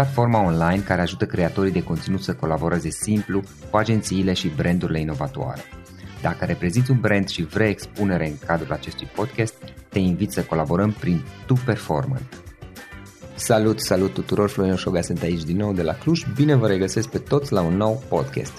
platforma online care ajută creatorii de conținut să colaboreze simplu cu agențiile și brandurile inovatoare. Dacă reprezinți un brand și vrei expunere în cadrul acestui podcast, te invit să colaborăm prin Tu Performant. Salut, salut tuturor, Florin Șoga sunt aici din nou de la Cluj. Bine vă regăsesc pe toți la un nou podcast.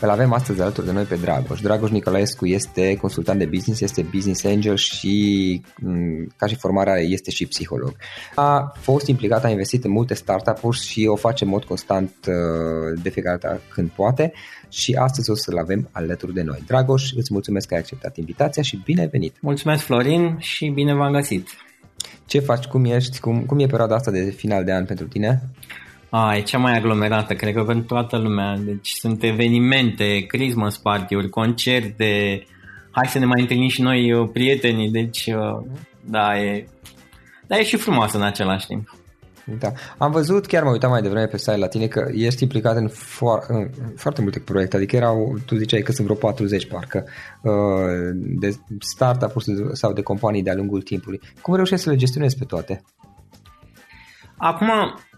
Îl avem astăzi alături de noi pe Dragoș. Dragoș Nicolaescu este consultant de business, este business angel și mm, ca și formarea este și psiholog. A fost implicat, a investit în multe startup-uri și o face în mod constant uh, de fiecare dată când poate și astăzi o să-l avem alături de noi. Dragoș, îți mulțumesc că ai acceptat invitația și bine ai venit! Mulțumesc Florin și bine v-am găsit! Ce faci? Cum ești? Cum, cum e perioada asta de final de an pentru tine? A, e cea mai aglomerată, cred că pentru toată lumea. Deci sunt evenimente, Christmas party-uri, concerte, hai să ne mai întâlnim și noi uh, prietenii, deci uh, da, e, da, e și frumoasă în același timp. Da. Am văzut, chiar mă uitam mai devreme pe site la tine că ești implicat în, fo- în foarte multe proiecte, adică erau, tu ziceai că sunt vreo 40 parcă uh, de startup-uri sau de companii de-a lungul timpului. Cum reușești să le gestionezi pe toate? Acum,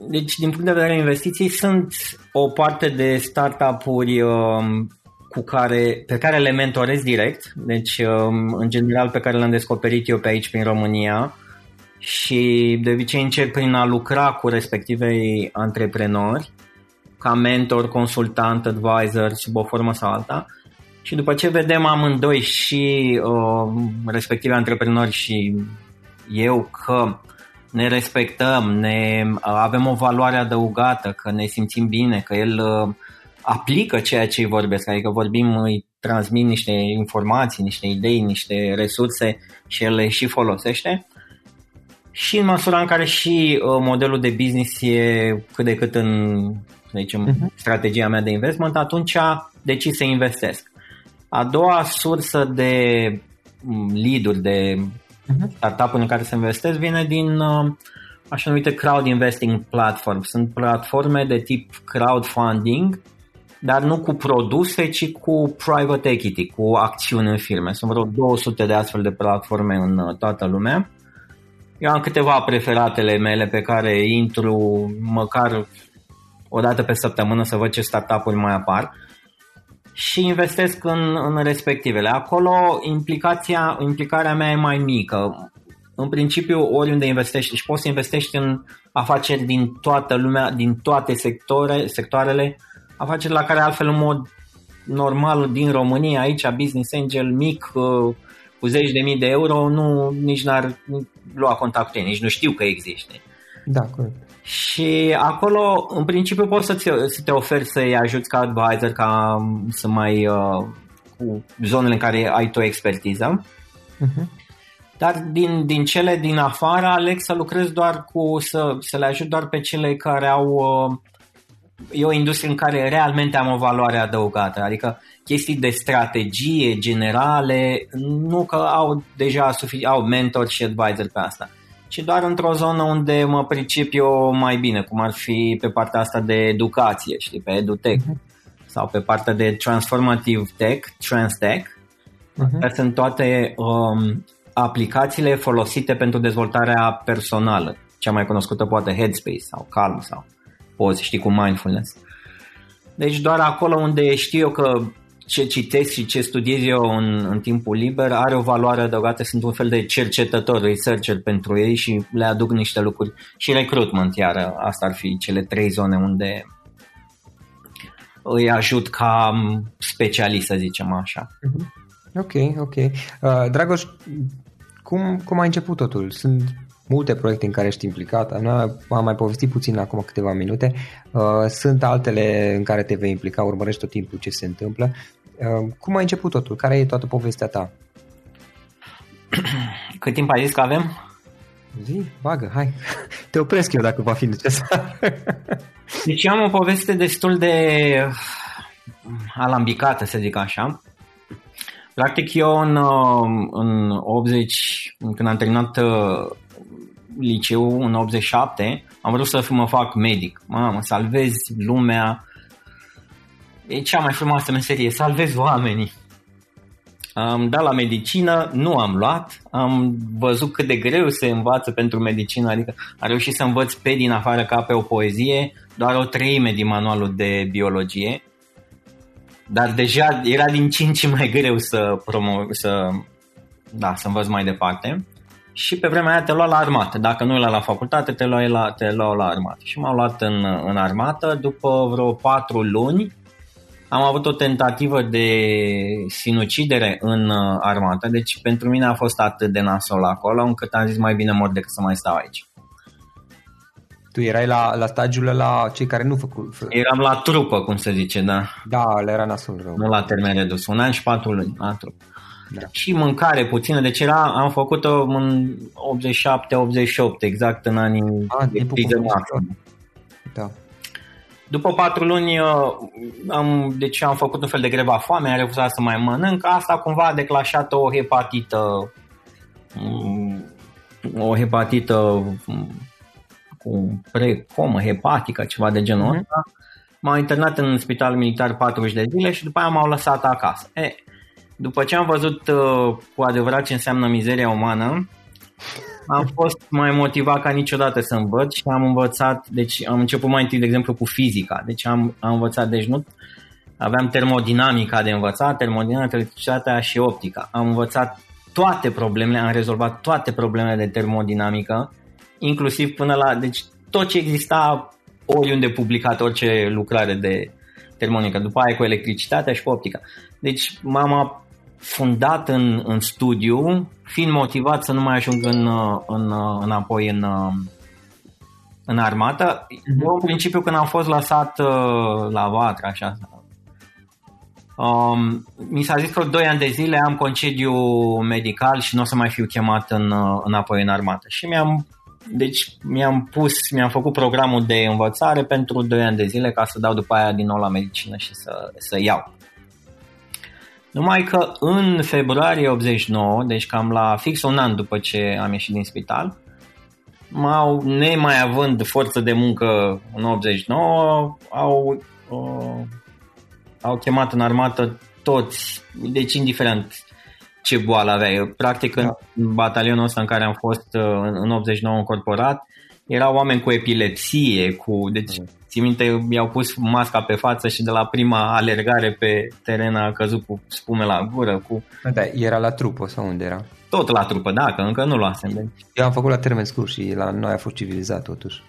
deci din punct de vedere investiții, sunt o parte de startup-uri um, cu care, pe care le mentorez direct, deci um, în general pe care le-am descoperit eu pe aici prin România. Și de obicei încep prin a lucra cu respectivei antreprenori ca mentor, consultant, advisor, sub o formă sau alta. Și după ce vedem amândoi și uh, respectivii antreprenori și eu că ne respectăm, ne avem o valoare adăugată, că ne simțim bine, că el uh, aplică ceea ce îi vorbesc, adică vorbim, îi transmit niște informații, niște idei, niște resurse și el le și folosește. Și în măsura în care și uh, modelul de business e cât de cât în să zicem, uh-huh. strategia mea de investment, atunci decis să investesc. A doua sursă de mm, lead-uri, de uh-huh. startup în care să investesc vine din uh, așa numite crowd investing platform. Sunt platforme de tip crowdfunding, dar nu cu produse, ci cu private equity, cu acțiuni în firme. Sunt vreo 200 de astfel de platforme în uh, toată lumea. Eu am câteva preferatele mele pe care intru măcar o dată pe săptămână să văd ce startup-uri mai apar și investesc în, în respectivele. Acolo implicația, implicarea mea e mai mică. În principiu, oriunde investești și poți să investești în afaceri din toată lumea, din toate sectoare, sectoarele, afaceri la care altfel în mod normal din România, aici, business angel mic, uh, cu zeci de mii de euro, nu, nici n-ar lua contact cu nici nu știu că există. Da, corect. Și acolo, în principiu, poți să, să te oferi să-i ajuți ca advisor, ca să mai uh, cu zonele în care ai tu expertiză. Uh-huh. Dar din, din cele din afară aleg să lucrez doar cu, să, să le ajut doar pe cele care au uh, e o industrie în care realmente am o valoare adăugată, adică chestii de strategie generale, nu că au deja sufic- au mentor și advisor pe asta ci doar într-o zonă unde mă pricep eu mai bine, cum ar fi pe partea asta de educație, știi, pe EduTech uh-huh. sau pe partea de Transformative Tech, TransTech. Uh-huh. Astea sunt toate um, aplicațiile folosite pentru dezvoltarea personală. Cea mai cunoscută poate Headspace sau Calm sau poți știi cu Mindfulness. Deci doar acolo unde știu eu că ce citesc și ce studiez eu în, în timpul liber are o valoare adăugată, sunt un fel de cercetător, researcher pentru ei și le aduc niște lucruri și recruitment, iar asta ar fi cele trei zone unde îi ajut ca specialist, să zicem așa. Mhm. Ok, ok. Uh, Dragoș, cum, cum a început totul? Sunt multe proiecte în care ești implicat. Am mai povestit puțin acum câteva minute. Uh, sunt altele în care te vei implica, urmărești tot timpul ce se întâmplă. Uh, cum a început totul? Care e toată povestea ta? Cât timp ai zis că avem? Zi, bagă, hai. Te opresc eu dacă va fi necesar. Deci am o poveste destul de alambicată, să zic așa. Practic eu în, în 80, când am terminat uh, liceu în 87, am vrut să mă fac medic. Mamă, salvez lumea. E cea mai frumoasă meserie, salvez oamenii. Am dat la medicină, nu am luat, am văzut cât de greu se învață pentru medicină, adică am reușit să învăț pe din afară ca pe o poezie, doar o treime din manualul de biologie, dar deja era din ce în ce mai greu să, promo- să, da, să învăț mai departe. Și pe vremea aia te lua la armată. Dacă nu la la facultate, te lua la, te lua la armată. Și m-am luat în, în armată. După vreo patru luni, am avut o tentativă de sinucidere în uh, armată, deci pentru mine a fost atât de nasol acolo, încât am zis mai bine mor decât să mai stau aici. Tu erai la, la stagiul la cei care nu făcu... Fă... Eram la trupă, cum se zice, da. Da, le era nasol rău. Nu la termen redus, un an și patru luni la trupă. Da. Și mâncare puțină, deci era, am făcut-o în 87-88, exact în anii A, de Da. După patru luni uh, am, deci am făcut un fel de greva foame, am refuzat să mai mănânc. Asta cumva a declanșat o hepatită mm, o hepatită mm, cu precomă hepatică, ceva de genul mhm. ăsta. M-au internat în spital militar 40 de zile și după aia m-au lăsat acasă. E, după ce am văzut uh, cu adevărat ce înseamnă mizeria umană, am fost mai motivat ca niciodată să învăț și am învățat, deci am început mai întâi, de exemplu, cu fizica. Deci am, am învățat, deci nu aveam termodinamica de învățat, termodinamica, electricitatea și optica. Am învățat toate problemele, am rezolvat toate problemele de termodinamică, inclusiv până la, deci tot ce exista oriunde publicat, orice lucrare de termonică, după aia cu electricitatea și cu optica. Deci m-am fundat în, în studiu, fiind motivat să nu mai ajung în, în, înapoi în, în armată. Mm-hmm. Eu, în principiu, când am fost lăsat uh, la vatra, așa, um, mi s-a zis că 2 ani de zile am concediu medical și nu o să mai fiu chemat în, înapoi în armată. Și mi-am deci mi-am pus, mi-am făcut programul de învățare pentru 2 ani de zile ca să dau după aia din nou la medicină și să, să iau. Numai că în februarie 89, deci cam la fix un an după ce am ieșit din spital, m-au, nemai având forță de muncă în 89, au, uh, au chemat în armată toți, deci indiferent ce boală aveai. Practic da. în batalionul ăsta în care am fost uh, în 89 încorporat, erau oameni cu epilepsie, cu, deci mm. Țin minte, mi-au pus masca pe față și de la prima alergare pe teren a căzut cu spume la gură. Cu... Da, era la trupă sau unde era? Tot la trupă, da, că încă nu luasem. Deci. Eu am făcut la termen scurt și la noi a fost civilizat totuși.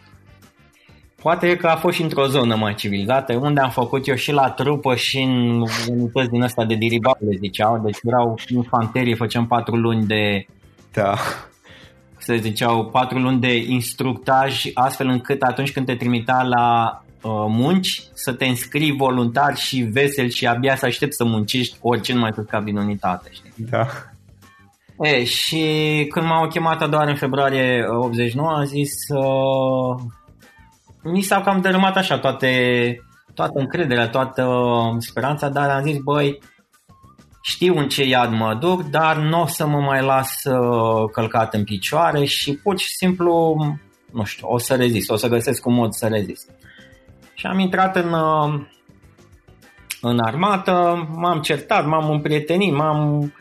Poate că a fost și într-o zonă mai civilizată, unde am făcut eu și la trupă și în unități din asta de diribale, ziceau. Deci erau infanterii, făceam patru luni de... Da se ziceau patru luni de instructaj, astfel încât atunci când te trimita la uh, munci, să te înscrii voluntar și vesel și abia să aștept să muncești orice nu mai tot cap din unitate. Știi? Da. E, și când m-au chemat doar în februarie 89, am zis uh, mi s-au cam dărâmat așa toate, toată încrederea, toată speranța, dar am zis, băi, știu în ce iad mă duc, dar nu o să mă mai las uh, călcat în picioare și pur și simplu, nu știu, o să rezist, o să găsesc un mod să rezist. Și am intrat în, uh, în armată, m-am certat, m-am împrietenit, m-am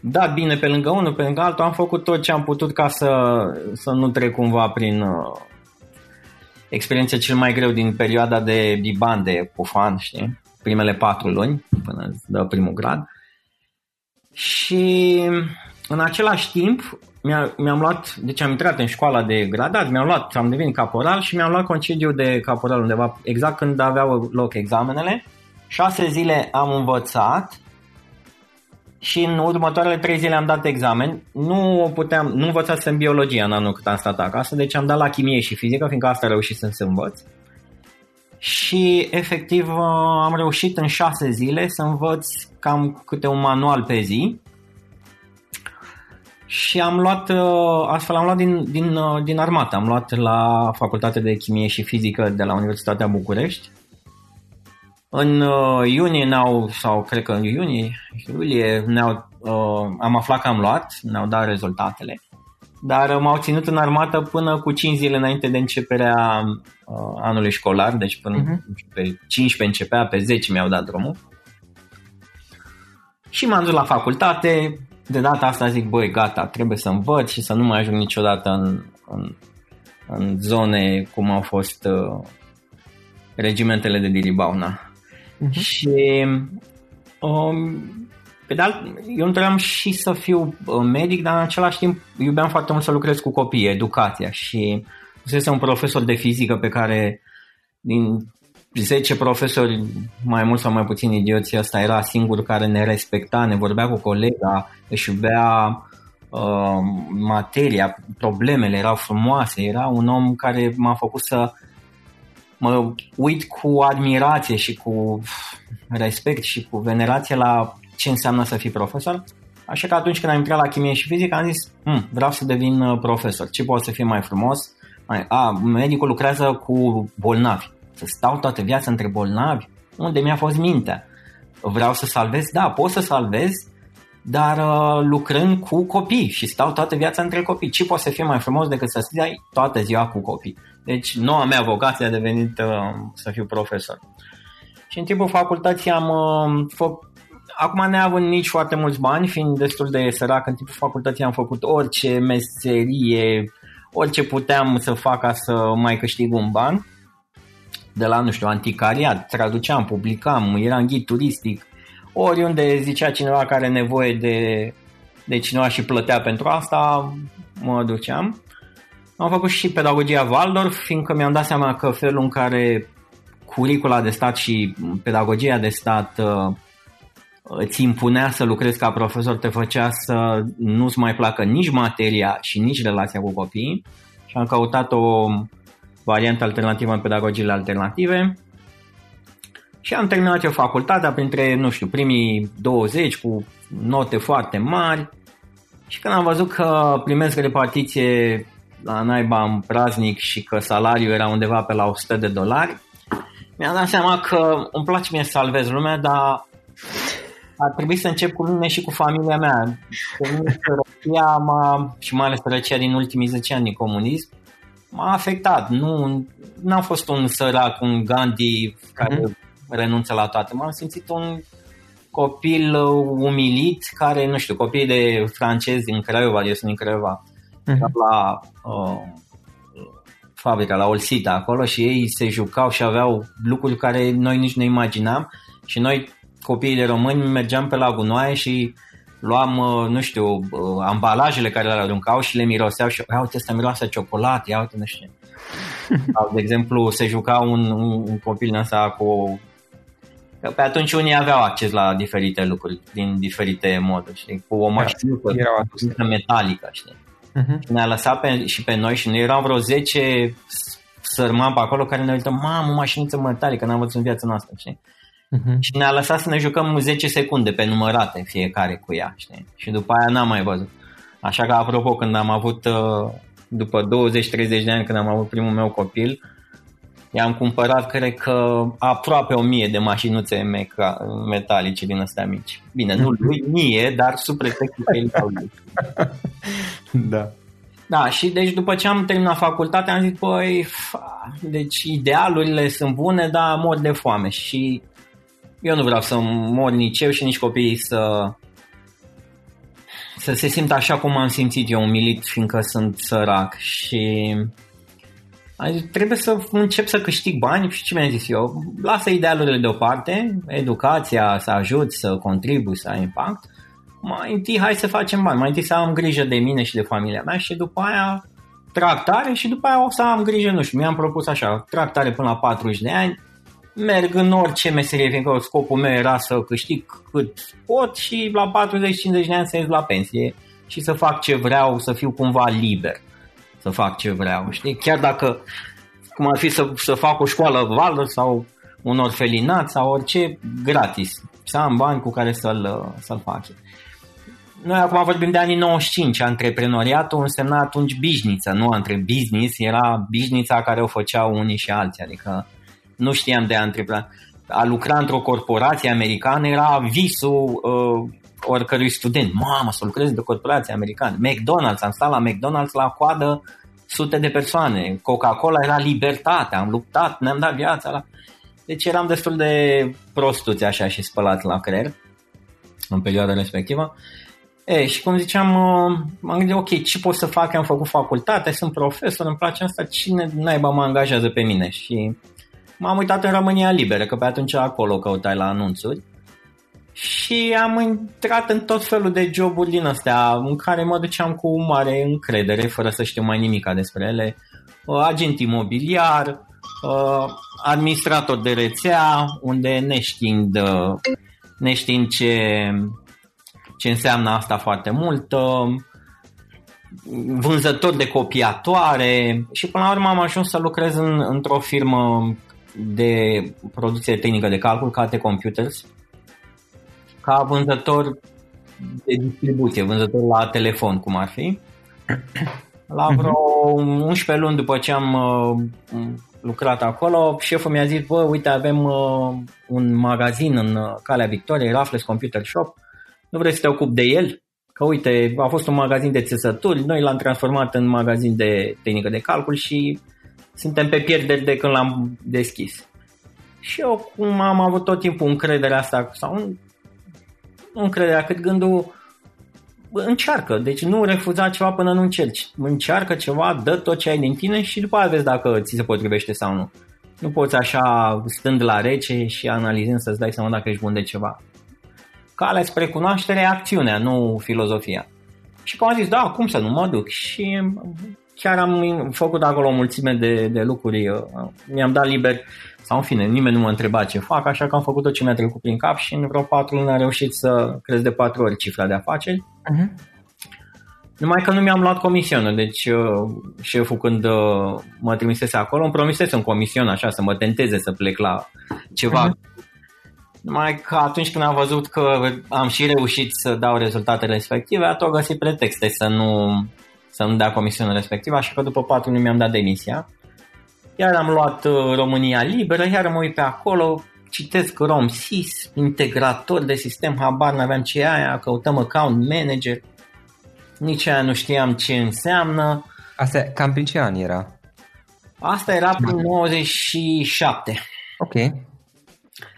dat bine pe lângă unul, pe lângă altul, am făcut tot ce am putut ca să, să nu trec cumva prin uh, experiența cel mai greu din perioada de biban de pufan, știi? Primele patru luni până dă primul grad. Și în același timp mi-a, mi-am luat, deci am intrat în școala de gradat, mi-am luat, am devenit caporal și mi-am luat concediu de caporal undeva exact când aveau loc examenele șase zile am învățat și în următoarele trei zile am dat examen. Nu puteam, nu învățasem biologia în anul cât am stat acasă, deci am dat la chimie și fizică, fiindcă asta reușit să învăț. Și efectiv am reușit în șase zile să învăț cam câte un manual pe zi și am luat, uh, astfel am luat din, din, uh, din armată, am luat la Facultatea de Chimie și Fizică de la Universitatea București. În uh, iunie ne-au, sau cred că în iunie, iulie, ne-au, am aflat că am luat, ne-au dat rezultatele. Dar m-au ținut în armată până cu 5 zile înainte de începerea anului școlar, deci până uh-huh. pe 15 începea, pe 10 mi-au dat drumul. Și m-am dus la facultate, de data asta zic, băi, gata, trebuie să învăț și să nu mai ajung niciodată în, în, în zone cum au fost uh, regimentele de diribauna. Uh-huh. Și um, pe de alt, eu întream și să fiu uh, medic, dar în același timp iubeam foarte mult să lucrez cu copii, educația și fusese un profesor de fizică pe care din 10 profesori, mai mult sau mai puțin idioții, ăsta era singur care ne respecta, ne vorbea cu colega, își iubea uh, materia, problemele erau frumoase, era un om care m-a făcut să mă uit cu admirație și cu respect și cu venerație la ce înseamnă să fii profesor. Așa că atunci când am intrat la chimie și fizică am zis, hm, vreau să devin uh, profesor. Ce poate să fie mai frumos? Mai, a, medicul lucrează cu bolnavi să stau toată viața între bolnavi, unde mi-a fost mintea. Vreau să salvez? Da, pot să salvez, dar uh, lucrând cu copii și stau toată viața între copii. Ce poate să fie mai frumos decât să stai toată ziua cu copii? Deci noua mea vocație a devenit uh, să fiu profesor. Și în timpul facultății am uh, făcut Acum neavând nici foarte mulți bani, fiind destul de sărac, în timpul facultății am făcut orice meserie, orice puteam să fac ca să mai câștig un ban de la, nu știu, anticariat, traduceam, publicam, era în ghid turistic, oriunde zicea cineva care are nevoie de, de cineva și plătea pentru asta, mă duceam. Am făcut și pedagogia Waldorf, fiindcă mi-am dat seama că felul în care curicula de stat și pedagogia de stat uh, îți impunea să lucrezi ca profesor, te făcea să nu-ți mai placă nici materia și nici relația cu copiii și am căutat o variantă alternativă în pedagogiile alternative. Și am terminat eu facultatea printre, nu știu, primii 20 cu note foarte mari. Și când am văzut că primesc repartiție la naiba în praznic și că salariul era undeva pe la 100 de dolari, mi-am dat seama că îmi place mie să salvez lumea, dar ar trebui să încep cu mine și cu familia mea. Pe mine sărăcia m-a, și mai ales sărăcia din ultimii 10 ani din comunism, m-a afectat. Nu n-am fost un sărac, un Gandhi care uh-huh. renunță la toate. M-am simțit un copil uh, umilit care, nu știu, copii de francezi din Craiova, eu sunt din Craiova, uh-huh. la uh, fabrica, la Olsita acolo și ei se jucau și aveau lucruri care noi nici nu imaginam și noi copiii de români mergeam pe la gunoaie și luam, uh, nu știu, uh, ambalajele care le aruncau și le miroseau și ia uite, ăsta miroase ciocolată, ia uite, nu știu. Sau, de exemplu, se juca un, un, un copil în asta cu Că pe atunci unii aveau acces la diferite lucruri din diferite moduri, știi? Cu o mașină metalică, știi? Uh-huh. Și ne-a lăsat pe, și pe noi și noi eram vreo 10 sărmani pe acolo care ne uităm, mamă, o mașiniță metalică, n-am văzut în viața noastră, știi? Uh-huh. Și ne-a lăsat să ne jucăm 10 secunde pe numărate fiecare cu ea, știi? Și după aia n-am mai văzut. Așa că, apropo, când am avut, uh, după 20-30 de ani, când am avut primul meu copil, i-am cumpărat, cred că, aproape o mie de mașinuțe meca- metalice din astea mici. Bine, nu lui mie, dar sub pretextul că el lui. Da. Da, și deci după ce am terminat facultatea am zis, păi, deci idealurile sunt bune, dar mor de foame și eu nu vreau să mor nici eu și nici copiii să să se simtă așa cum am simțit eu, umilit fiindcă sunt sărac și trebuie să încep să câștig bani și ce mi-am zis eu, lasă idealurile deoparte, educația să ajut, să contribui, să ai impact, mai întâi hai să facem bani, mai întâi să am grijă de mine și de familia mea și după aia tractare și după aia o să am grijă, nu știu, mi-am propus așa, tractare până la 40 de ani, merg în orice meserie, fiindcă scopul meu era să câștig cât pot și la 40-50 de ani să ies la pensie și să fac ce vreau, să fiu cumva liber, să fac ce vreau, știi? Chiar dacă, cum ar fi să, să fac o școală vală sau un orfelinat sau orice, gratis, să am bani cu care să-l, să-l fac. Noi acum vorbim de anii 95, antreprenoriatul însemna atunci bișniță, nu între business, era bișnița care o făceau unii și alții, adică nu știam de antreprenor. A lucra într-o corporație americană era visul uh, oricărui student. Mamă, să lucrez de corporație americană. McDonald's, am stat la McDonald's la coadă sute de persoane. Coca-Cola era libertate, am luptat, ne-am dat viața la... Deci eram destul de prostuți așa și spălați la creier în perioada respectivă. E, și cum ziceam, uh, m-am gândit, ok, ce pot să fac? Am făcut facultate, sunt profesor, îmi place asta, cine naiba mă angajează pe mine? Și m-am uitat în România Liberă, că pe atunci acolo căutai la anunțuri. Și am intrat în tot felul de joburi din astea, în care mă duceam cu mare încredere, fără să știu mai nimic despre ele. Uh, agent imobiliar, uh, administrator de rețea, unde neștiind, neștiind ce, ce înseamnă asta foarte mult, vânzător de copiatoare și până la urmă am ajuns să lucrez în, într-o firmă de producție tehnică de calcul, KT Computers, ca vânzător de distribuție, vânzător la telefon, cum ar fi. La vreo 11 luni după ce am uh, lucrat acolo, șeful mi-a zis, bă, uite, avem uh, un magazin în uh, Calea Victoriei, Raffles Computer Shop, nu vrei să te ocupi de el? Că uite, a fost un magazin de țesături, noi l-am transformat în magazin de tehnică de calcul și suntem pe pierderi de când l-am deschis. Și eu cum am avut tot timpul încrederea asta, sau nu încrederea, cât gândul încearcă, deci nu refuza ceva până nu încerci. Încearcă ceva, dă tot ce ai din tine și după aia vezi dacă ți se potrivește sau nu. Nu poți așa stând la rece și analizând să-ți dai seama dacă ești bun de ceva. Calea spre cunoaștere e acțiunea, nu filozofia. Și cum am zis, da, cum să nu mă duc? Și chiar am făcut acolo o mulțime de, de lucruri. Uh, mi-am dat liber, sau în fine, nimeni nu mă întreba ce fac, așa că am făcut tot ce mi-a trecut prin cap și în vreo patru luni am reușit să cresc de patru ori cifra de afaceri. Uh-huh. Numai că nu mi-am luat comisionă, deci uh, șeful când uh, mă trimisese acolo îmi promisese un comision așa să mă tenteze să plec la ceva. Uh-huh. Numai că atunci când am văzut că am și reușit să dau rezultatele respective, atunci găsit pretexte să nu, să nu dea comisiunea respectivă, așa că după patru luni mi-am dat demisia. Iar am luat uh, România Liberă, iar mă uit pe acolo, citesc RomSys, integrator de sistem, habar n-aveam ce e aia, căutăm account manager, nici aia nu știam ce înseamnă. Asta cam prin ce an era? Asta era prin 97. Ok.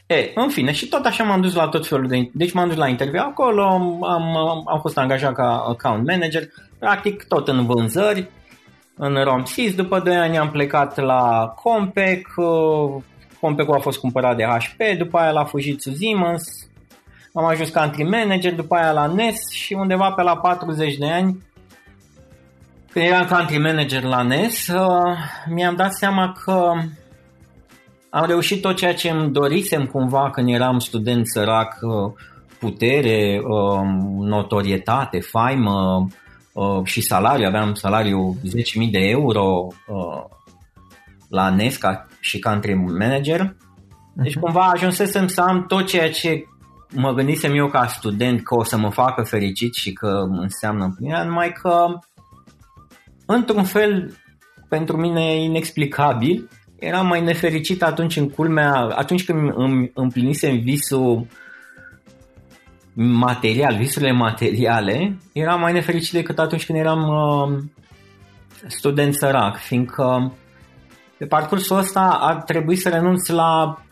E, în fine, și tot așa m-am dus la tot felul de... Deci m-am dus la interviu acolo, am, am, am fost angajat ca account manager, practic tot în vânzări, în RomSys. După 2 ani am plecat la Compec, uh, Compec a fost cumpărat de HP, după aia la Fujitsu Siemens, am ajuns country manager, după aia la NES și undeva pe la 40 de ani, când eram country manager la NES, uh, mi-am dat seama că am reușit tot ceea ce îmi dorisem cumva când eram student sărac, uh, putere, notorietate, faimă, uh, și salariu, aveam salariu 10.000 de euro uh, la Nesca și country manager. Deci uh-huh. cumva ajunsesem să am tot ceea ce mă gândisem eu ca student că o să mă facă fericit și că înseamnă împlinirea, numai că într-un fel pentru mine inexplicabil eram mai nefericit atunci în culmea, atunci când îmi împlinisem visul material, visurile materiale, eram mai nefericit decât atunci când eram uh, student sărac, fiindcă pe parcursul ăsta ar trebui să renunț la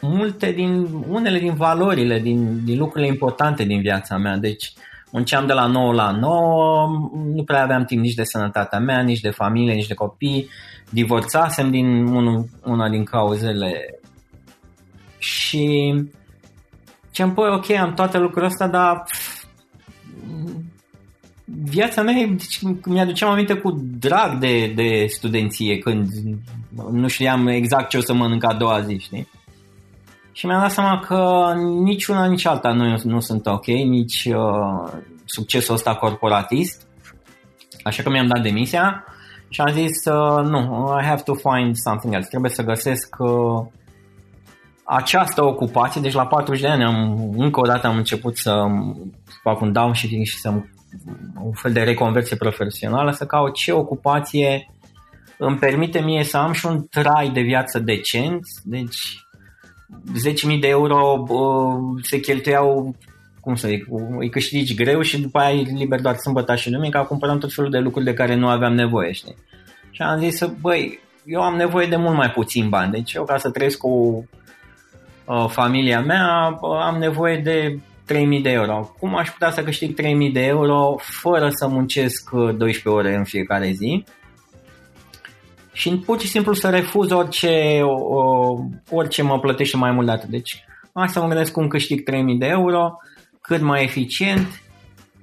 multe din, unele din valorile, din, din lucrurile importante din viața mea. Deci munceam de la 9 la 9, nu prea aveam timp nici de sănătatea mea, nici de familie, nici de copii, divorțasem din un, una din cauzele și ce păi ok, am toate lucrurile astea, dar viața mea, deci, mi-aduceam aminte cu drag de, de studenție când nu știam exact ce o să mănânc a doua zi, știi? Și mi-am dat seama că nici una, nici alta nu, nu sunt ok, nici uh, succesul ăsta corporatist. Așa că mi-am dat demisia și am zis, uh, nu, I have to find something else. Trebuie să găsesc uh, această ocupație. Deci la 40 de ani am, încă o dată am început să fac un downshifting și să un fel de reconversie profesională, să caut ce ocupație îmi permite mie să am și un trai de viață decent. Deci 10.000 de euro uh, se cheltuiau cum să zic, îi câștigi greu și după aia e liber doar sâmbătă și duminică, cumpăram tot felul de lucruri de care nu aveam nevoie, știi? Și am zis, băi, eu am nevoie de mult mai puțin bani, deci eu ca să trăiesc cu uh, familia mea am nevoie de 3000 de euro. Cum aș putea să câștig 3000 de euro fără să muncesc 12 ore în fiecare zi? Și pur și simplu să refuz orice, orice mă plătește mai mult de atât. Deci asta mă gândesc cum câștig 3000 de euro, cât mai eficient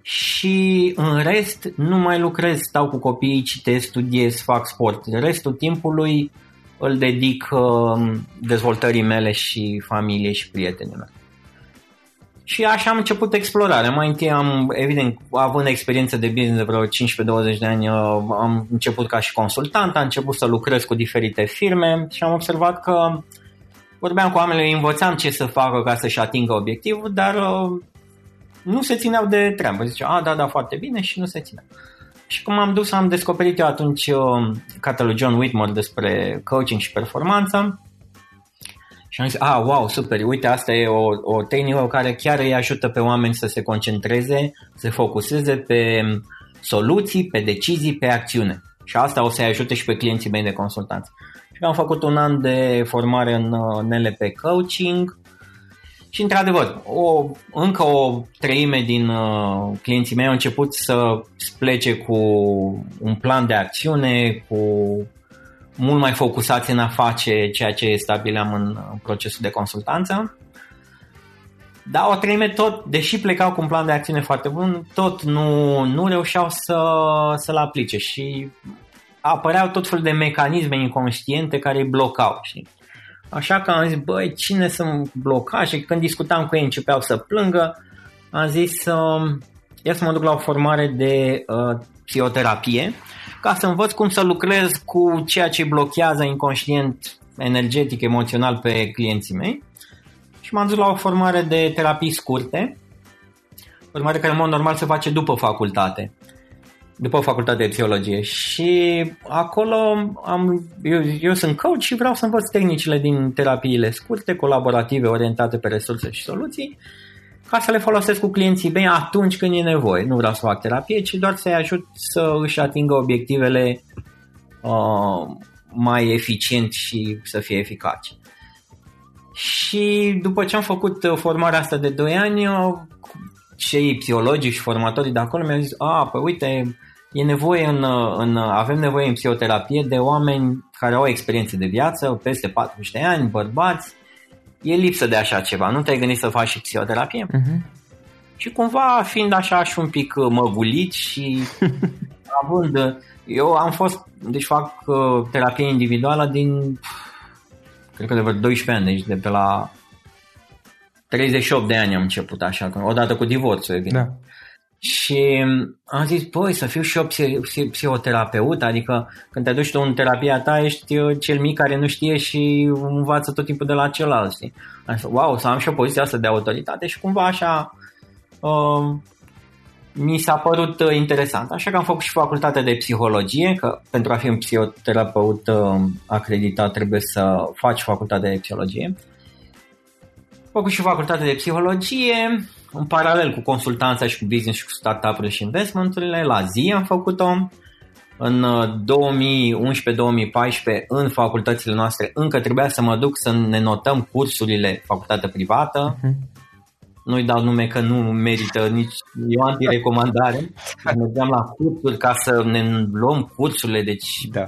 și în rest nu mai lucrez, stau cu copiii, citesc, studiez, fac sport. Restul timpului îl dedic um, dezvoltării mele și familiei și prietenilor. Și așa am început explorarea. Mai întâi am, evident, având experiență de business de vreo 15-20 de ani, uh, am început ca și consultant, am început să lucrez cu diferite firme și am observat că vorbeam cu oamenii, învățam ce să facă ca să-și atingă obiectivul, dar uh, nu se țineau de treabă. Zicea, a, da, da, foarte bine și nu se țineau. Și cum am dus, am descoperit eu atunci uh, cartea John Whitmore despre coaching și performanță și am zis, ah, wow, super, uite, asta e o, o tehnică care chiar îi ajută pe oameni să se concentreze, să se focuseze pe soluții, pe decizii, pe acțiune. Și asta o să-i ajute și pe clienții mei de consultanță. Și am făcut un an de formare în NLP Coaching și, într-adevăr, o, încă o treime din uh, clienții mei au început să plece cu un plan de acțiune, cu mult mai focusați în a face ceea ce stabileam în procesul de consultanță. Dar o treime tot, deși plecau cu un plan de acțiune foarte bun, tot nu, nu reușeau să, să-l aplice și apăreau tot felul de mecanisme inconștiente care îi blocau. Știi? Așa că am zis, băi, cine să mă bloca? Și când discutam cu ei începeau să plângă, am zis, uh, ia să mă duc la o formare de uh, psihoterapie ca să învăț cum să lucrez cu ceea ce blochează inconștient, energetic, emoțional pe clienții mei. Și m-am dus la o formare de terapii scurte, formare care în mod normal se face după facultate, după facultate de psihologie. Și acolo am, eu, eu sunt coach și vreau să învăț tehnicile din terapiile scurte, colaborative, orientate pe resurse și soluții ca să le folosesc cu clienții mei atunci când e nevoie. Nu vreau să fac terapie, ci doar să-i ajut să își atingă obiectivele uh, mai eficient și să fie eficace. Și după ce am făcut uh, formarea asta de 2 ani, uh, cei psihologici și formatorii de acolo mi-au zis, a, păi uite, e nevoie în, uh, în, avem nevoie în psihoterapie de oameni care au experiențe de viață, peste 40 de ani, bărbați, e lipsă de așa ceva. Nu te-ai gândit să faci și psihoterapie? Uh-huh. Și cumva, fiind așa și un pic uh, măgulit și având... Uh, eu am fost, deci fac uh, terapie individuală din, cred că de vreo 12 ani, deci de pe la 38 de ani am început așa, odată cu divorțul, evident. Da. Și am zis, băi, să fiu și eu psihoterapeut, adică când te duci tu în terapia ta, ești uh, cel mic care nu știe și învață tot timpul de la celălalt, știi? Am zis, wow, să am și o poziție asta de autoritate și cumva așa uh, mi s-a părut uh, interesant. Așa că am făcut și facultatea de psihologie, că pentru a fi un psihoterapeut uh, acreditat trebuie să faci facultatea de psihologie. Am făcut și facultatea de psihologie, în paralel cu consultanța și cu business și cu startup-urile și investmenturile, la zi am făcut-o. În 2011-2014, uh, în facultățile noastre, încă trebuia să mă duc să ne notăm cursurile facultate privată. Uh-huh. Nu-i dau nume că nu merită nici eu anti-recomandare. Mergeam la cursuri ca să ne luăm cursurile, deci da.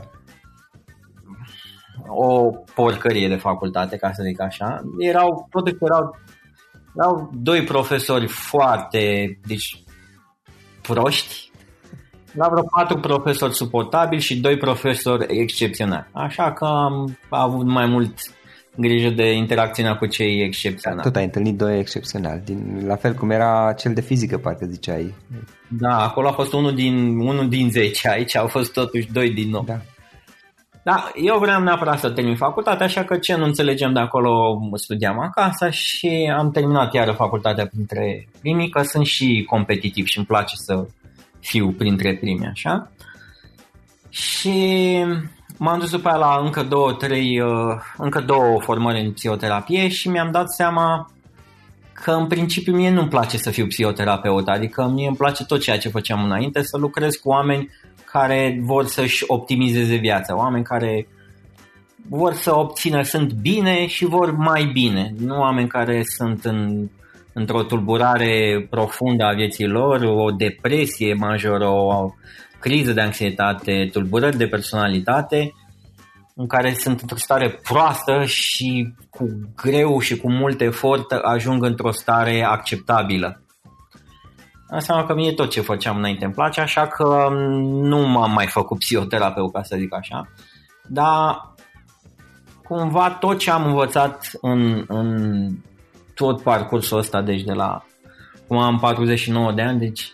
o porcărie de facultate, ca să zic așa. Erau, totuși erau erau doi profesori foarte, deci, proști, la vreo patru profesori suportabili și doi profesori excepționali. Așa că am avut mai mult grijă de interacțiunea cu cei excepționali. Tot ai întâlnit doi excepționali, din, la fel cum era cel de fizică, parcă ziceai. Da, acolo a fost unul din, unul din 10, aici au fost totuși doi din nou. Da. Da, eu vreau neapărat să termin facultatea, așa că ce nu înțelegem de acolo studiam acasă și am terminat iară facultatea printre primii, că sunt și competitiv și îmi place să fiu printre primii, așa. Și m-am dus după aia la încă două, trei, uh, încă două formări în psihoterapie și mi-am dat seama că în principiu mie nu-mi place să fiu psihoterapeut, adică mie îmi place tot ceea ce făceam înainte, să lucrez cu oameni care vor să-și optimizeze viața, oameni care vor să obțină, sunt bine și vor mai bine, nu oameni care sunt în, într-o tulburare profundă a vieții lor, o depresie majoră, o criză de anxietate, tulburări de personalitate, în care sunt într-o stare proastă și cu greu și cu mult efort ajung într-o stare acceptabilă înseamnă că mie tot ce făceam înainte îmi place, așa că nu m-am mai făcut psihoterapeut, ca să zic așa. Dar cumva tot ce am învățat în, în tot parcursul ăsta, deci de la cum am 49 de ani, deci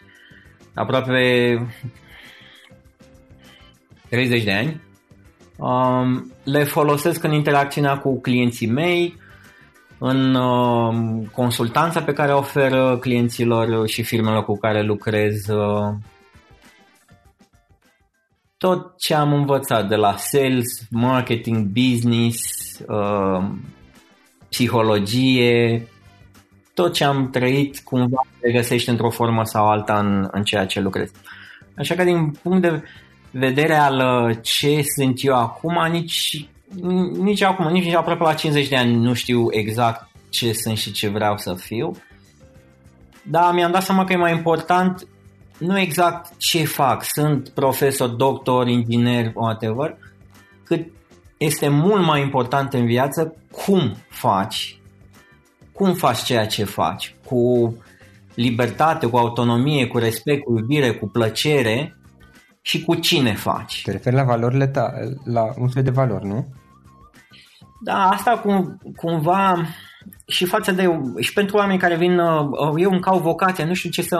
aproape 30 de ani, um, le folosesc în interacțiunea cu clienții mei, în uh, consultanța pe care o oferă clienților și firmelor cu care lucrez. Uh, tot ce am învățat de la sales, marketing, business, uh, psihologie, tot ce am trăit cumva se găsește într-o formă sau alta în, în ceea ce lucrez. Așa că din punct de vedere al ce sunt eu acum, nici nici acum, nici aproape la 50 de ani nu știu exact ce sunt și ce vreau să fiu. Dar mi-am dat seama că e mai important nu exact ce fac, sunt profesor, doctor, inginer, whatever, cât este mult mai important în viață cum faci, cum faci ceea ce faci, cu libertate, cu autonomie, cu respect, cu iubire, cu plăcere și cu cine faci. Te referi la valorile ta, la un fel de valori, nu? Da, asta cum, cumva și față de și pentru oameni care vin, uh, eu îmi caut vocația, nu știu ce să,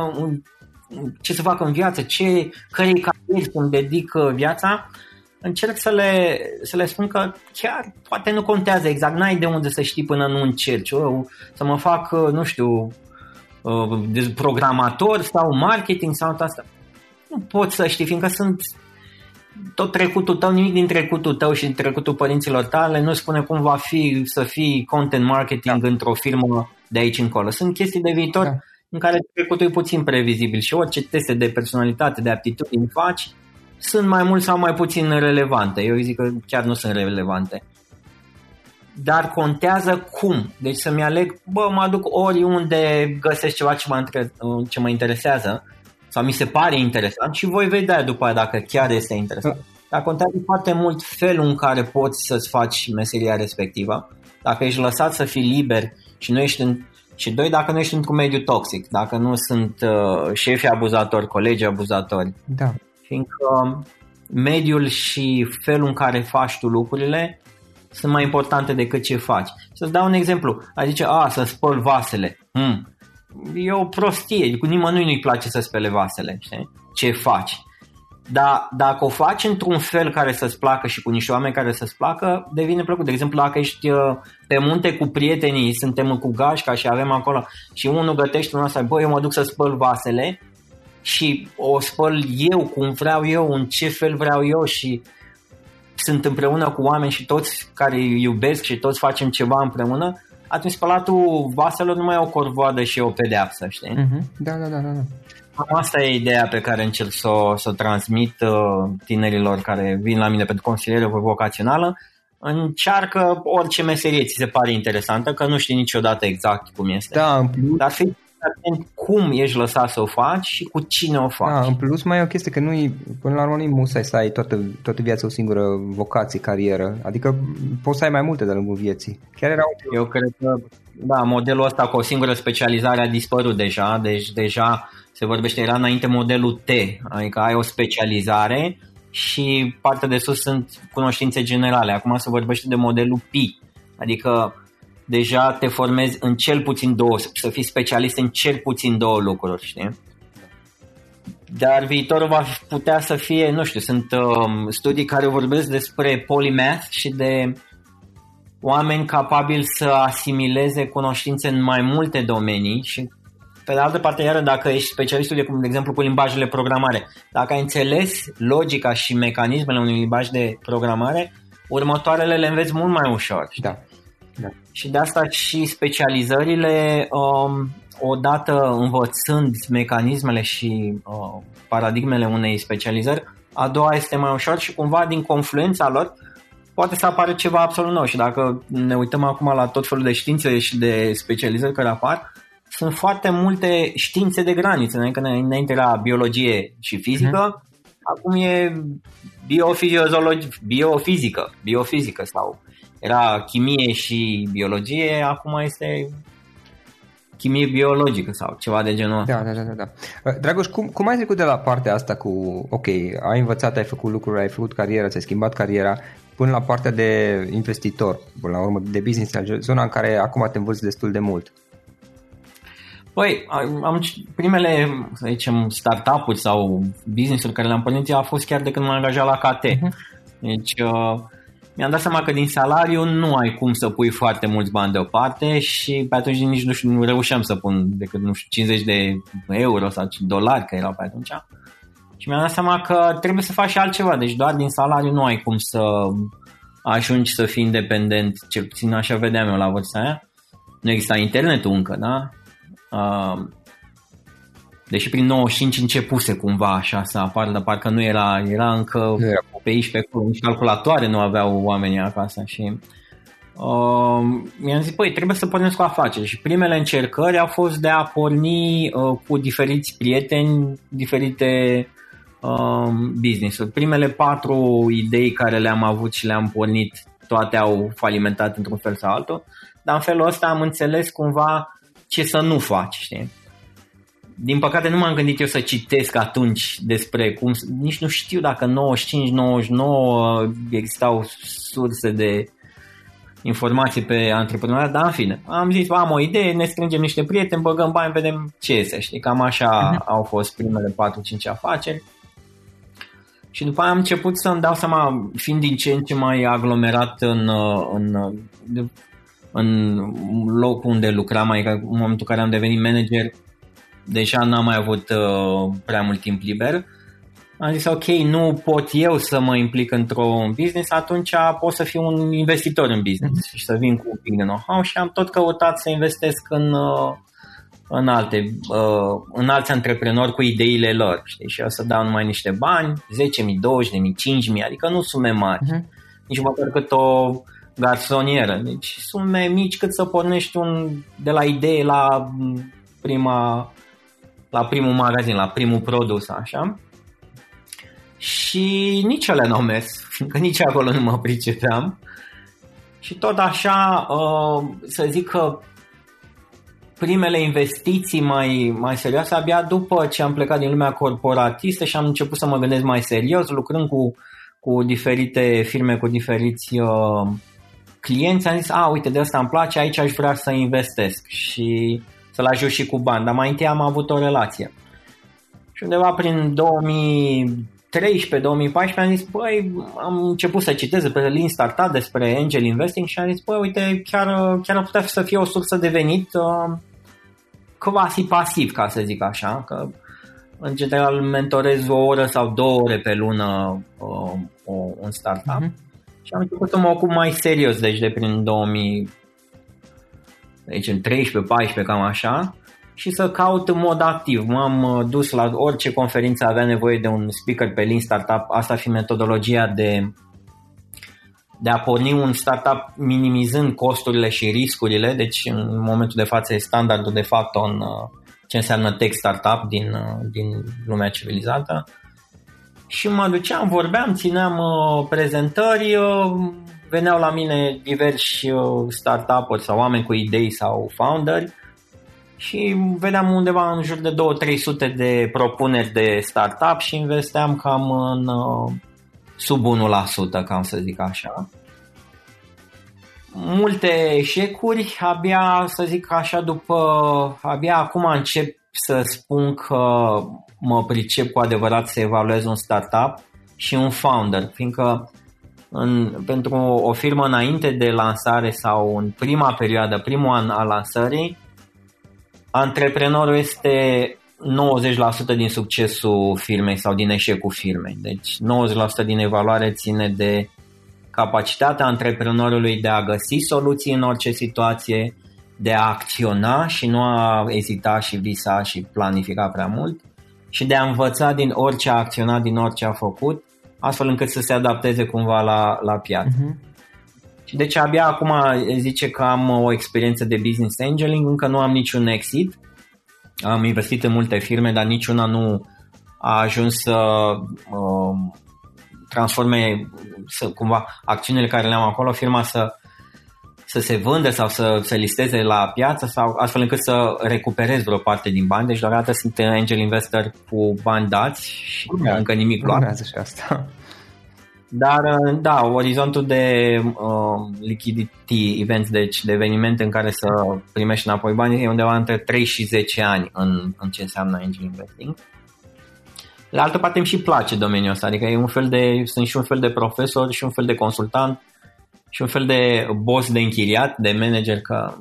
ce să fac în viață, ce, cărei carieri să-mi dedic uh, viața, încerc să le, să le spun că chiar poate nu contează exact, n-ai de unde să știi până nu încerci. Eu, să mă fac, uh, nu știu, programator sau marketing sau asta. Nu pot să știi, fiindcă sunt tot trecutul tău, nimic din trecutul tău și din trecutul părinților tale nu spune cum va fi să fii content marketing da. într-o firmă de aici încolo. Sunt chestii de viitor da. în care trecutul e puțin previzibil și orice teste de personalitate, de aptitudini faci, sunt mai mult sau mai puțin relevante. Eu zic că chiar nu sunt relevante. Dar contează cum. Deci să-mi aleg, bă, mă aduc oriunde găsesc ceva ce mă, ce mă interesează sau mi se pare interesant și voi vedea după aia dacă chiar este interesant. Da. Dar contează foarte mult felul în care poți să-ți faci meseria respectivă. Dacă ești lăsat să fii liber și nu ești în, și doi, dacă nu ești într-un mediu toxic, dacă nu sunt uh, șefi abuzatori, colegi abuzatori. Da. Fiindcă mediul și felul în care faci tu lucrurile sunt mai importante decât ce faci. Să-ți dau un exemplu. A zice, a, să spăl vasele. Hmm e o prostie, cu nimănui nu-i place să spele vasele, știi? Ce faci? Dar dacă o faci într-un fel care să-ți placă și cu niște oameni care să-ți placă, devine plăcut. De exemplu, dacă ești uh, pe munte cu prietenii, suntem cu gașca și avem acolo și unul gătește un asta, bă, eu mă duc să spăl vasele și o spăl eu cum vreau eu, în ce fel vreau eu și sunt împreună cu oameni și toți care îi iubesc și toți facem ceva împreună, atunci spălatul vaselor nu mai e o corvoadă și o pedeapsă, știi? Uh-huh. Da, da, da, da. da. Asta e ideea pe care încerc să o, să o transmit uh, tinerilor care vin la mine pentru consiliere vocațională. Încearcă orice meserie ți se pare interesantă, că nu știi niciodată exact cum este. Da, în plus... Dar fii atent cum ești lăsat să o faci și cu cine o faci. Da, în plus mai e o chestie că nu până la urmă nu musai să ai toată, toată viața o singură vocație, carieră. Adică poți să ai mai multe de-a lungul vieții. Chiar era Eu cred că da, modelul ăsta cu o singură specializare a dispărut deja, deci deja se vorbește, era înainte modelul T, adică ai o specializare și partea de sus sunt cunoștințe generale. Acum se vorbește de modelul P, Adică deja te formezi în cel puțin două, să fii specialist în cel puțin două lucruri, știi? Dar viitorul va putea să fie, nu știu, sunt um, studii care vorbesc despre polymath și de oameni capabili să asimileze cunoștințe în mai multe domenii și pe de altă parte, iară, dacă ești specialistul, de, de exemplu, cu limbajele programare, dacă ai înțeles logica și mecanismele unui limbaj de programare, următoarele le înveți mult mai ușor. Da. Da. Și de asta și specializările, um, odată învățând mecanismele și uh, paradigmele unei specializări, a doua este mai ușor și cumva din confluența lor poate să apară ceva absolut nou și dacă ne uităm acum la tot felul de științe și de specializări care apar, sunt foarte multe științe de graniță, înainte, înainte era biologie și fizică, uh-huh. acum e biofiziologie, biofizică, biofizică sau era chimie și biologie, acum este chimie biologică sau ceva de genul Da, da, da, da. da. Dragoș, cum, cum ai trecut de la partea asta cu, ok, ai învățat, ai făcut lucruri, ai făcut carieră, ți-ai schimbat cariera, până la partea de investitor, până la urmă de business, zona în care acum te învăț destul de mult? Păi, am, primele, să zicem, startup-uri sau business-uri care le-am pornit a fost chiar de când m-am angajat la KT. Uh-huh. Deci, uh, mi-am dat seama că din salariu nu ai cum să pui foarte mulți bani deoparte și pe atunci nici nu, știu, nu reușeam să pun decât, nu știu, 50 de euro sau dolari, că erau pe atunci. Și mi-am dat seama că trebuie să faci și altceva, deci doar din salariu nu ai cum să ajungi să fii independent, cel puțin așa vedeam eu la vârsta aia. Nu exista internetul încă, da? Uh, deși prin 95 începuse cumva așa să apară, dar parcă nu era, era încă nu era. pe aici pe acolo, nici calculatoare nu aveau oamenii acasă și uh, mi-am zis, păi, trebuie să pornesc cu afaceri și primele încercări au fost de a porni uh, cu diferiți prieteni, diferite uh, business-uri. Primele patru idei care le-am avut și le-am pornit, toate au falimentat într-un fel sau altul, dar în felul ăsta am înțeles cumva ce să nu faci, știi? Din păcate nu m-am gândit eu să citesc atunci despre cum, nici nu știu dacă 95-99 existau surse de informații pe antreprenoriat, dar în fine, am zis, am o idee, ne strângem niște prieteni, băgăm bani, vedem ce este, știi, cam așa uh-huh. au fost primele 4-5 afaceri. Și după aia am început să-mi dau seama, fiind din ce în ce mai aglomerat în, în în locul unde lucram, adică în momentul în care am devenit manager, deja n-am mai avut uh, prea mult timp liber. Am zis, ok, nu pot eu să mă implic într-un business, atunci pot să fiu un investitor în business mm-hmm. și să vin cu un pic de know-how și am tot căutat să investesc în, uh, în, alte, uh, în alți antreprenori cu ideile lor. Știi? Și o să dau numai niște bani, 10.000, 20.000, 5.000, adică nu sume mari. Mm-hmm. Nici măcar cât o garsonieră. Deci sume mici cât să pornești un, de la idee la prima la primul magazin, la primul produs, așa. Și nici ele nu au mers, fiindcă nici acolo nu mă pricepeam. Și tot așa, uh, să zic că primele investiții mai, mai serioase abia după ce am plecat din lumea corporatistă și am început să mă gândesc mai serios, lucrând cu, cu diferite firme, cu diferiți uh, clienți am zis, a, uite, de asta îmi place, aici aș vrea să investesc și să-l ajut și cu bani, dar mai întâi am avut o relație. Și undeva prin 2013-2014 am zis, băi, am început să citez despre Lean Startup, despre Angel Investing și am zis, băi, uite, chiar, chiar ar putea să fie o sursă de venit uh, quasi pasiv, ca să zic așa, că în general mentorez o oră sau două ore pe lună uh, un startup. Uh-huh. Și am început să mă ocup mai serios, deci de prin 2000, deci în 13-14 cam așa, și să caut în mod activ. M-am uh, dus la orice conferință avea nevoie de un speaker pe Lean Startup, asta fi metodologia de de a porni un startup minimizând costurile și riscurile, deci în momentul de față e standardul de fapt în uh, ce înseamnă tech startup din, uh, din lumea civilizată. Și mă duceam, vorbeam, țineam uh, prezentări, uh, veneau la mine diversi uh, startup-uri sau oameni cu idei sau founderi și vedeam undeva în jur de 2-300 de propuneri de startup și investeam cam în uh, sub 1%, cam să zic așa. multe eșecuri, abia să zic așa după, abia acum încep să spun că mă pricep cu adevărat să evaluez un startup și un founder, fiindcă în, pentru o firmă înainte de lansare sau în prima perioadă, primul an al lansării, antreprenorul este 90% din succesul firmei sau din eșecul firmei. Deci 90% din evaluare ține de capacitatea antreprenorului de a găsi soluții în orice situație, de a acționa și nu a ezita și visa și planifica prea mult și de a învăța din orice a acționat, din orice a făcut, astfel încât să se adapteze cumva la, la piață. Uh-huh. Și deci abia acum zice că am o experiență de business angeling, încă nu am niciun exit, am investit în multe firme, dar niciuna nu a ajuns să uh, transforme să, cumva acțiunile care le am acolo, firma să să se vândă sau să se listeze la piață sau astfel încât să recuperez vreo parte din bani. Deci deocamdată sunt angel investor cu bani dați și Urmează. încă nimic luat. și asta. Dar, da, orizontul de uh, liquidity events, deci de evenimente în care să primești înapoi bani, e undeva între 3 și 10 ani în, în ce înseamnă angel investing. La altă parte îmi și place domeniul ăsta, adică e un fel de, sunt și un fel de profesor și un fel de consultant și un fel de boss de închiriat, de manager, că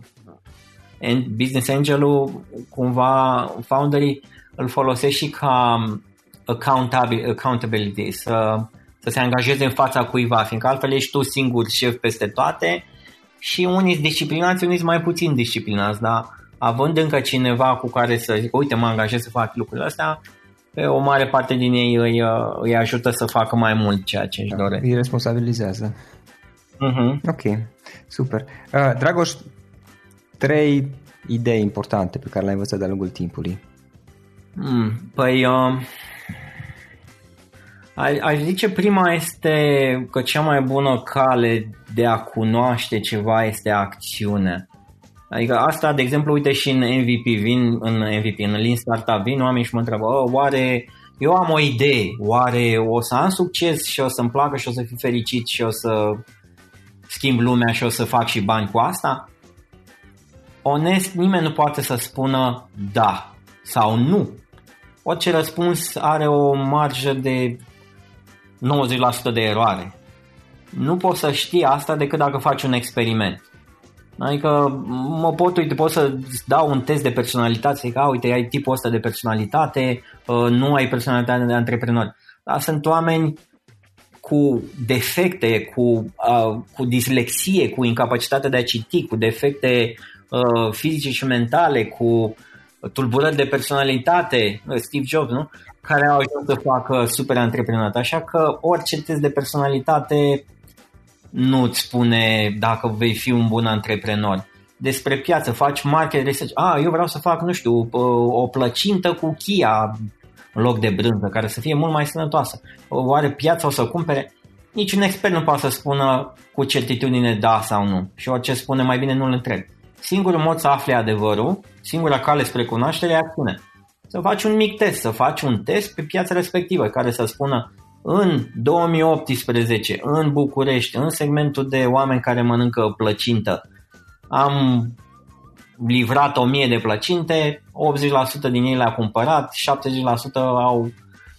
business angelul cumva founderii îl folosește și ca accountability, să, să se angajeze în fața cuiva, fiindcă altfel ești tu singur șef peste toate și unii sunt disciplinați, unii sunt mai puțin disciplinați, dar având încă cineva cu care să zic, uite mă angajez să fac lucrurile astea, pe o mare parte din ei îi, îi ajută să facă mai mult ceea ce își da, doresc. Îi responsabilizează. Uh-huh. Ok, super. Uh, Dragoș, trei idei importante pe care le-ai învățat de-a lungul timpului. Mm, păi, uh, aș zice prima este că cea mai bună cale de a cunoaște ceva este acțiune. Adică asta, de exemplu, uite și în MVP, vin în MVP, în Lean Startup, vin oamenii și mă întreabă, oh, oare eu am o idee, oare o să am succes și o să-mi placă și o să fiu fericit și o să schimb lumea și o să fac și bani cu asta? Onest, nimeni nu poate să spună da sau nu. Orice răspuns are o marjă de 90% de eroare. Nu poți să știi asta decât dacă faci un experiment. Adică mă pot, uite, pot să dau un test de personalitate, să zic, a, uite, ai tipul ăsta de personalitate, uh, nu ai personalitate de antreprenor. Dar sunt oameni cu defecte, cu, uh, cu dislexie, cu incapacitate de a citi, cu defecte uh, fizice și mentale, cu tulburări de personalitate, uh, Steve Jobs, nu? care au ajuns să facă super antreprenor. Așa că orice test de personalitate nu îți spune dacă vei fi un bun antreprenor. Despre piață, faci market research. Ah, eu vreau să fac, nu știu, uh, o plăcintă cu chia în loc de brânză, care să fie mult mai sănătoasă. Oare piața o să cumpere? Niciun expert nu poate să spună cu certitudine da sau nu. Și orice spune, mai bine nu-l întreb. Singurul mod să afli adevărul, singura cale spre cunoaștere e acțiune. Să faci un mic test, să faci un test pe piața respectivă care să spună în 2018, în București, în segmentul de oameni care mănâncă plăcintă, am livrat 1000 de plăcinte, 80% din ei le-a cumpărat, 70% au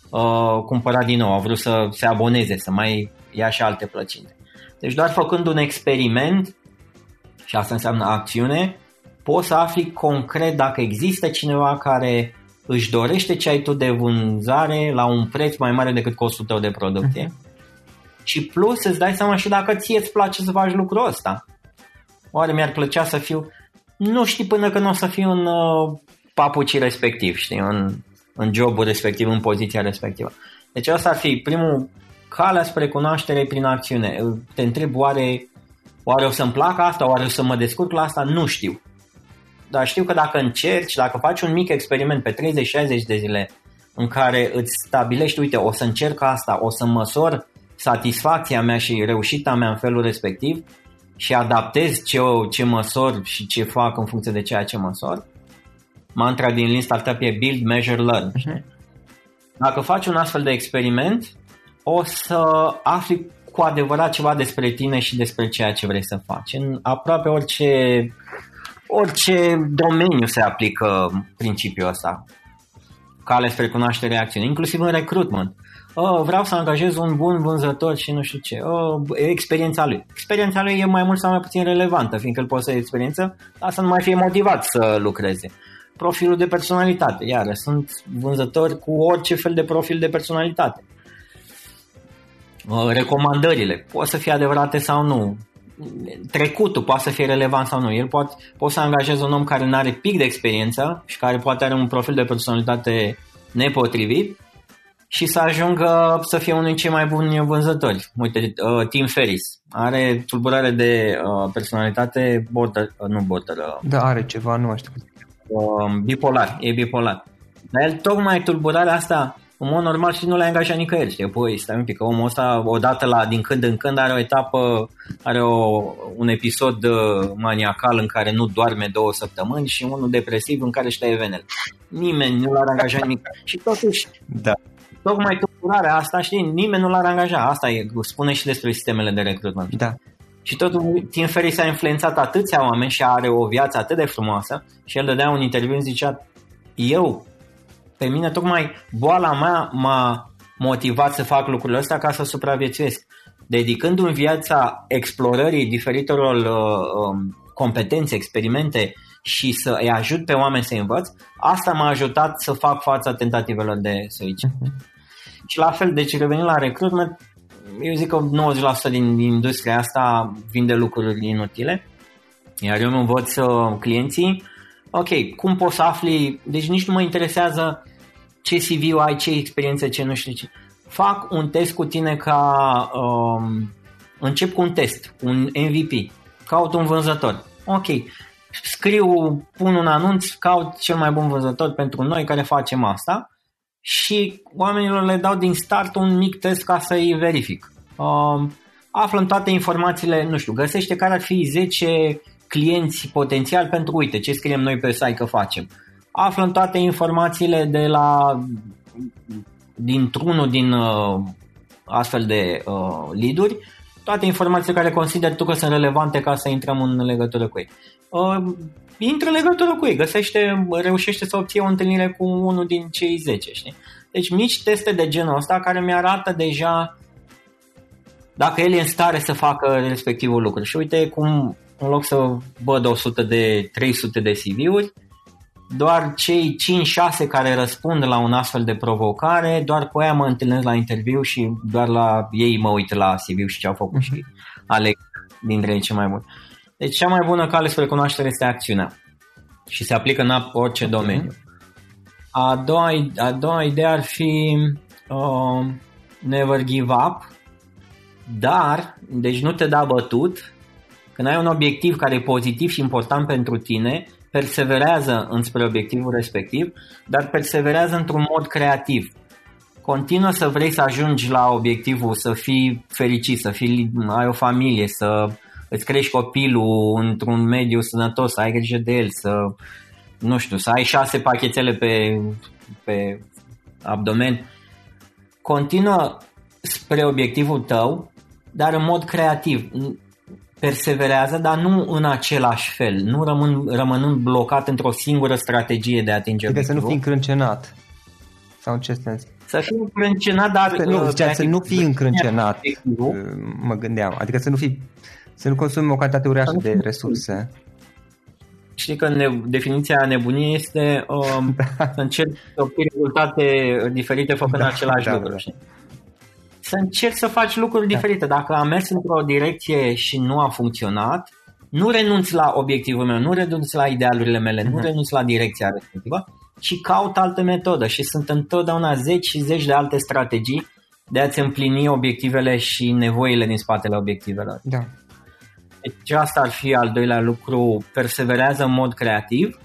uh, cumpărat din nou, au vrut să se aboneze, să mai ia și alte plăcinte. Deci doar făcând un experiment, și asta înseamnă acțiune, poți să afli concret dacă există cineva care își dorește ce ai tu de vânzare la un preț mai mare decât costul tău de producție. Uh-huh. Și plus îți dai seama și dacă ție îți place să faci lucrul ăsta. Oare mi-ar plăcea să fiu nu știi până când o să fiu în uh, papucii respectiv, știi, în, în jobul respectiv, în poziția respectivă. Deci asta ar fi primul calea spre cunoaștere prin acțiune. Te întreb oare, oare o să-mi placă asta, oare o să mă descurc la asta? Nu știu. Dar știu că dacă încerci, dacă faci un mic experiment pe 30-60 de zile în care îți stabilești, uite, o să încerc asta, o să măsor satisfacția mea și reușita mea în felul respectiv, și adaptez ce, ce măsor și ce fac în funcție de ceea ce măsor, mantra din Lean Startup e Build, Measure, Learn. Uh-huh. Dacă faci un astfel de experiment, o să afli cu adevărat ceva despre tine și despre ceea ce vrei să faci. În aproape orice, orice domeniu se aplică principiul ăsta. Cale spre cunoaștere acțiune, inclusiv în recruitment. Oh, vreau să angajez un bun vânzător și nu știu ce. Oh, experiența lui. Experiența lui e mai mult sau mai puțin relevantă, fiindcă îl poate să experiență, dar să nu mai fie motivat să lucreze. Profilul de personalitate. Iar sunt vânzători cu orice fel de profil de personalitate. Uh, recomandările, pot să fie adevărate sau nu, trecutul poate să fie relevant sau nu. El poate, poate să angajeze un om care nu are pic de experiență și care poate are un profil de personalitate nepotrivit și să ajungă să fie unul dintre cei mai buni vânzători. Uite, uh, Tim Ferris are tulburare de uh, personalitate border, uh, nu border. Uh, da, are ceva, nu știu. Uh, bipolar, e bipolar. Dar el tocmai tulburarea asta în mod normal și nu l-ai angajat nicăieri, știi? Păi, stai un pic, că omul ăsta odată la, din când în când are o etapă, are o, un episod uh, maniacal în care nu doarme două săptămâni și unul depresiv în care își taie venele. Nimeni nu l-ar angaja nimic. Și totuși, da. Tocmai tulburarea asta, știi, nimeni nu l-ar angaja. Asta e, spune și despre sistemele de recrutment. Da. Și totul Tim Ferriss a influențat atâția oameni și are o viață atât de frumoasă și el dădea un interviu și zicea eu pe mine tocmai boala mea m-a motivat să fac lucrurile astea ca să supraviețuiesc. Dedicându-mi viața explorării diferitelor uh, um, competențe, experimente și să îi ajut pe oameni să învăț, asta m-a ajutat să fac fața tentativelor de switch. Uh-huh. Și la fel, deci revenind la recruitment, eu zic că 90% din, din industria asta vinde lucruri inutile, iar eu îmi învăț uh, clienții, ok, cum poți să afli, deci nici nu mă interesează ce CV ai, ce experiență, ce nu știu ce. Fac un test cu tine ca... Um, încep cu un test, un MVP. Caut un vânzător. Ok. Scriu, pun un anunț, caut cel mai bun vânzător pentru noi care facem asta și oamenilor le dau din start un mic test ca să-i verific. Um, aflăm toate informațiile, nu știu, găsește care ar fi 10 clienți potențial pentru, uite, ce scriem noi pe site că facem aflăm toate informațiile de la dintr-unul din uh, astfel de uh, lead toate informațiile care consider tu că sunt relevante ca să intrăm în legătură cu ei. Uh, intră în legătură cu ei, găsește, reușește să obție o întâlnire cu unul din cei 10, știi? Deci mici teste de genul ăsta care mi arată deja dacă el e în stare să facă respectivul lucru. Și uite cum în loc să văd 100 de 300 de CV-uri, doar cei 5-6 care răspund la un astfel de provocare, doar cu aia mă întâlnesc la interviu și doar la ei mă uit la CV și ce au făcut și mhm. aleg dintre ei ce mai mult. Deci cea mai bună cale spre cunoaștere este acțiunea și se aplică în orice okay. domeniu. A doua, a doua idee ar fi uh, never give up, dar, deci nu te da bătut, când ai un obiectiv care e pozitiv și important pentru tine, perseverează înspre obiectivul respectiv, dar perseverează într-un mod creativ. Continuă să vrei să ajungi la obiectivul, să fii fericit, să fii, ai o familie, să îți crești copilul într-un mediu sănătos, să ai grijă de el, să, nu știu, să ai șase pachetele pe, pe abdomen. Continuă spre obiectivul tău, dar în mod creativ perseverează, dar nu în același fel, nu rămân, rămânând blocat într-o singură strategie de a atinge adică să nu fii încrâncenat. Sau în ce sens? Să fii încrâncenat, dar... Să, nu, uh, zicea, să nu fii încrâncenat, uh, mă gândeam. Adică să nu fii să nu consumi o cantitate uriașă de resurse. Știi că ne, definiția nebuniei este um, da. să încerci să obții rezultate diferite făcând da, același da, lucru. Da să încerci să faci lucruri da. diferite. Dacă am mers într-o direcție și nu a funcționat, nu renunți la obiectivul meu, nu renunți la idealurile mele, uh-huh. nu mhm. renunți la direcția respectivă, ci caut altă metodă și sunt întotdeauna zeci și zeci de alte strategii de a-ți împlini obiectivele și nevoile din spatele obiectivelor. Da. Deci asta ar fi al doilea lucru, perseverează în mod creativ.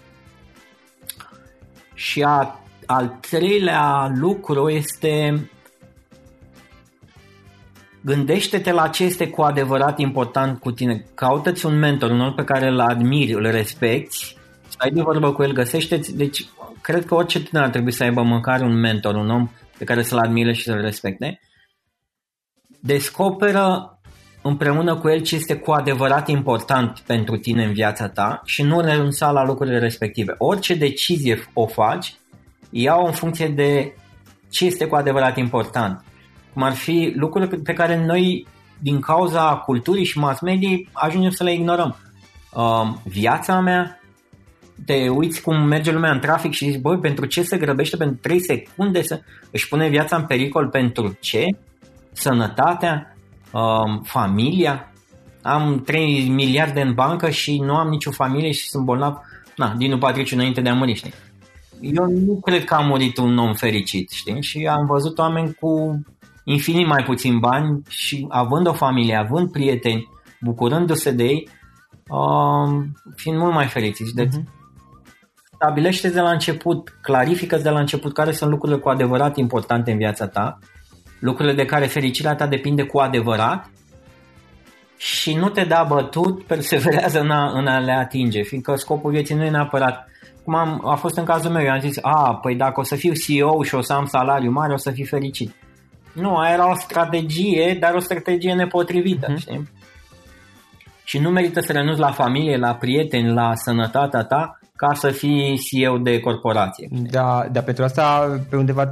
Și a, al treilea lucru este Gândește-te la ce este cu adevărat important cu tine. Caută-ți un mentor, un om pe care îl admiri, îl respecti, ai de vorbă cu el, găsește-ți. Deci, cred că orice tânăr ar trebui să aibă măcar un mentor, un om pe care să-l admire și să-l respecte. descoperă împreună cu el ce este cu adevărat important pentru tine în viața ta și nu renunța la lucrurile respective. Orice decizie o faci, ia-o în funcție de ce este cu adevărat important. Cum ar fi lucruri pe care noi, din cauza culturii și mass media, ajungem să le ignorăm. Uh, viața mea, te uiți cum merge lumea în trafic și zici, băi, pentru ce se grăbește pentru 3 secunde să își pune viața în pericol pentru ce? Sănătatea? Um, familia? Am 3 miliarde în bancă și nu am nicio familie și sunt bolnav. Na, Dinu Patriciu înainte de a muri, știi? Eu nu cred că a murit un om fericit, știi? Și am văzut oameni cu infinit mai puțin bani și având o familie, având prieteni, bucurându-se de ei, um, fiind mult mai fericiți. Deci, uh-huh stabilește de la început, clarifică de la început care sunt lucrurile cu adevărat importante în viața ta, lucrurile de care fericirea ta depinde cu adevărat și nu te da bătut, perseverează în a, în a le atinge, fiindcă scopul vieții nu e neapărat cum am, a fost în cazul meu, eu am zis, a, păi dacă o să fiu CEO și o să am salariu mare, o să fiu fericit. Nu, aia era o strategie, dar o strategie nepotrivită, uh-huh. știi? Și nu merită să renunți la familie, la prieteni, la sănătatea ta, ca să fii CEO de corporație. Da, dar pentru asta pe undeva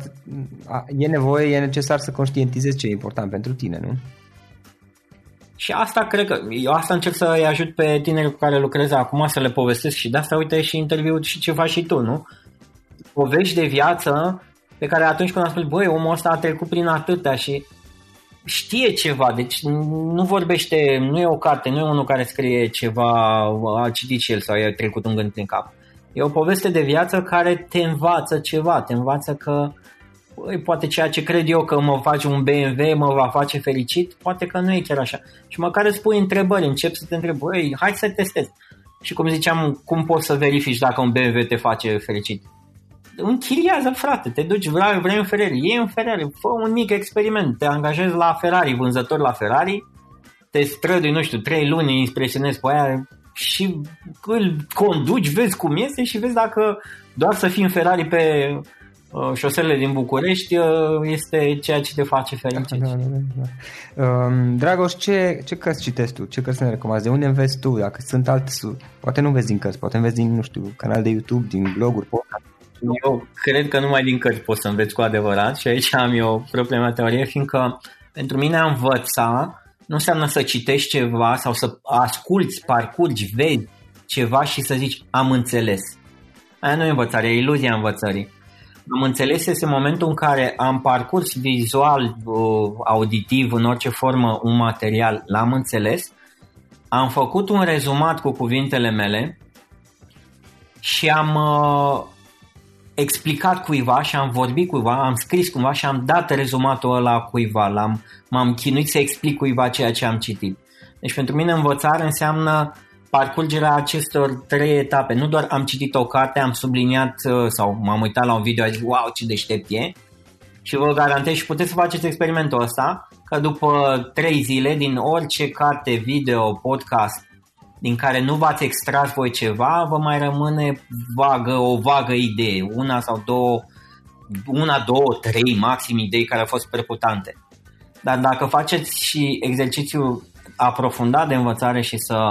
e nevoie, e necesar să conștientizezi ce e important pentru tine, nu? Și asta cred că, eu asta încerc să îi ajut pe tineri cu care lucrez acum să le povestesc și de asta uite și interviul și ce faci și tu, nu? Povești de viață pe care atunci când am spus, băi, omul ăsta a trecut prin atâtea și știe ceva, deci nu vorbește, nu e o carte, nu e unul care scrie ceva, a citit și el sau i-a trecut un gând prin cap. E o poveste de viață care te învață ceva, te învață că băi, poate ceea ce cred eu că mă face un BMW mă va face fericit, poate că nu e chiar așa. Și măcar îți pui întrebări, încep să te întrebi, băi, hai să testez. Și cum ziceam, cum poți să verifici dacă un BMW te face fericit? Închiriază, frate, te duci, vrei, vrei un Ferrari, iei un Ferrari, fă un mic experiment, te angajezi la Ferrari, vânzător la Ferrari, te strădui, nu știu, trei luni, impresionezi pe aia și îl conduci, vezi cum este și vezi dacă doar să fii în Ferrari pe uh, șoselele din București uh, este ceea ce te face fericit. Da, da, da, da. Um, Dragoș, ce, ce cărți citești tu? Ce cărți ne recomanzi? De unde înveți tu? Dacă sunt alte, poate nu vezi din cărți, poate înveți din, nu știu, canal de YouTube, din bloguri, podcast eu cred că numai din cărți poți să înveți cu adevărat și aici am eu problema teorie, fiindcă pentru mine a învăța nu înseamnă să citești ceva sau să asculți, parcurgi, vezi ceva și să zici am înțeles. Aia nu e învățare, e iluzia învățării. Am înțeles este momentul în care am parcurs vizual, auditiv, în orice formă, un material, l-am înțeles, am făcut un rezumat cu cuvintele mele și am uh, explicat cuiva și am vorbit cuiva, am scris cuiva și am dat rezumatul ăla cuiva, l-am, m-am chinuit să explic cuiva ceea ce am citit. Deci pentru mine învățare înseamnă parcurgerea acestor trei etape. Nu doar am citit o carte, am subliniat uh, sau m-am uitat la un video, și zis, wow, ce deștept e. Și vă garantez și puteți să faceți experimentul ăsta, că după trei zile din orice carte, video, podcast din care nu v-ați extras voi ceva, vă mai rămâne vagă, o vagă idee, una sau două, una, două, trei maxim idei care au fost percutante. Dar dacă faceți și exercițiul aprofundat de învățare și să